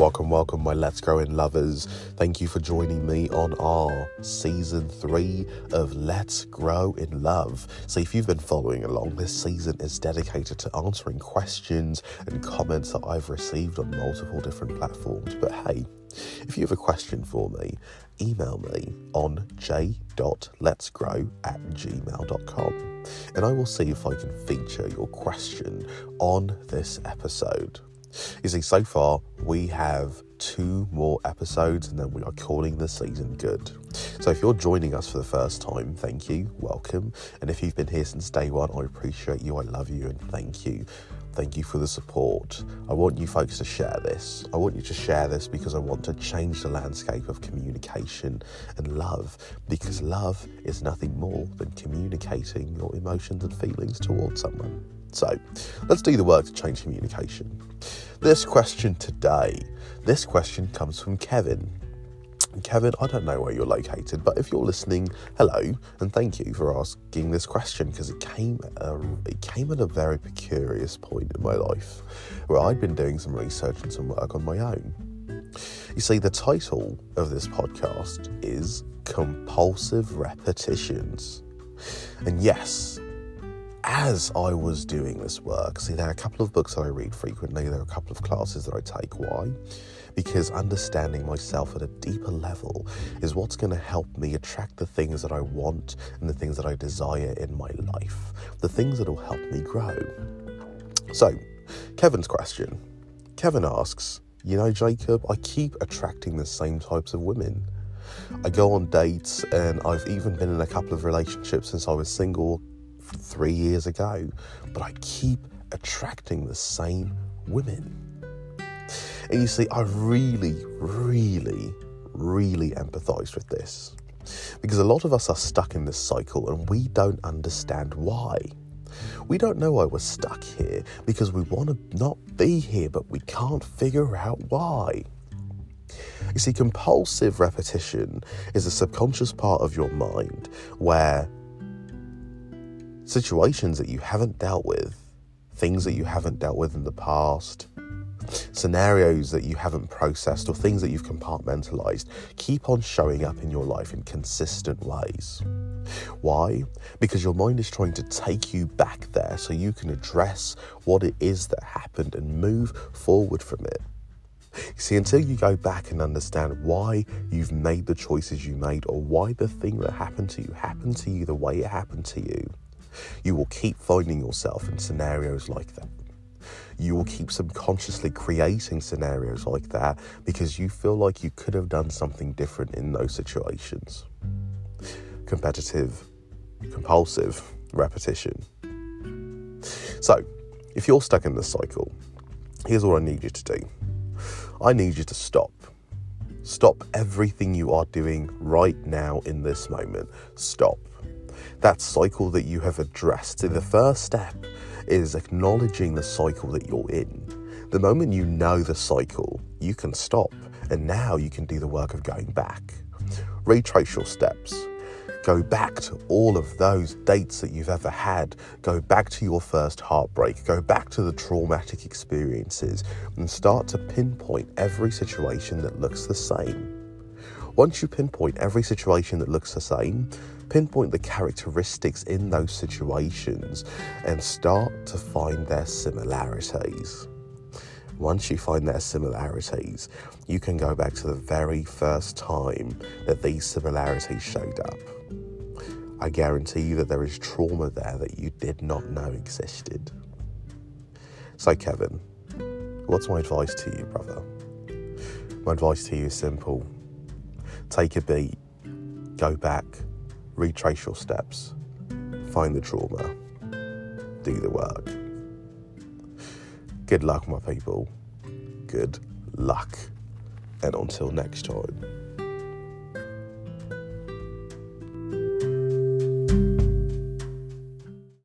Welcome, welcome, my Let's Grow in lovers. Thank you for joining me on our season three of Let's Grow in Love. So, if you've been following along, this season is dedicated to answering questions and comments that I've received on multiple different platforms. But hey, if you have a question for me, email me on j.letsgrow at gmail.com and I will see if I can feature your question on this episode. You see, so far we have two more episodes and then we are calling the season good. So if you're joining us for the first time, thank you, welcome. And if you've been here since day one, I appreciate you, I love you, and thank you. Thank you for the support. I want you folks to share this. I want you to share this because I want to change the landscape of communication and love. Because love is nothing more than communicating your emotions and feelings towards someone. So let's do the work to change communication. This question today, this question comes from Kevin. Kevin, I don't know where you're located, but if you're listening, hello and thank you for asking this question because it came a, it came at a very precarious point in my life where I'd been doing some research and some work on my own. You see, the title of this podcast is Compulsive Repetitions. And yes, as I was doing this work, see, there are a couple of books that I read frequently, there are a couple of classes that I take. Why? Because understanding myself at a deeper level is what's going to help me attract the things that I want and the things that I desire in my life, the things that will help me grow. So, Kevin's question Kevin asks, You know, Jacob, I keep attracting the same types of women. I go on dates and I've even been in a couple of relationships since I was single three years ago, but I keep attracting the same women. And you see, I really, really, really empathize with this because a lot of us are stuck in this cycle and we don't understand why. We don't know why we're stuck here because we want to not be here, but we can't figure out why. You see, compulsive repetition is a subconscious part of your mind where situations that you haven't dealt with, things that you haven't dealt with in the past, scenarios that you haven't processed, or things that you've compartmentalized keep on showing up in your life in consistent ways. Why? Because your mind is trying to take you back there so you can address what it is that happened and move forward from it. See, until you go back and understand why you've made the choices you made or why the thing that happened to you happened to you the way it happened to you, you will keep finding yourself in scenarios like that. You will keep subconsciously creating scenarios like that because you feel like you could have done something different in those situations. Competitive, compulsive repetition. So, if you're stuck in this cycle, here's what I need you to do I need you to stop. Stop everything you are doing right now in this moment. Stop that cycle that you have addressed. So the mm. first step is acknowledging the cycle that you're in. The moment you know the cycle, you can stop, and now you can do the work of going back. Retrace your steps. Go back to all of those dates that you've ever had. Go back to your first heartbreak. Go back to the traumatic experiences and start to pinpoint every situation that looks the same. Once you pinpoint every situation that looks the same, pinpoint the characteristics in those situations and start to find their similarities. Once you find their similarities, you can go back to the very first time that these similarities showed up. I guarantee you that there is trauma there that you did not know existed. So, Kevin, what's my advice to you, brother? My advice to you is simple take a beat, go back, retrace your steps, find the trauma, do the work. Good luck, my people. Good luck. And until next time.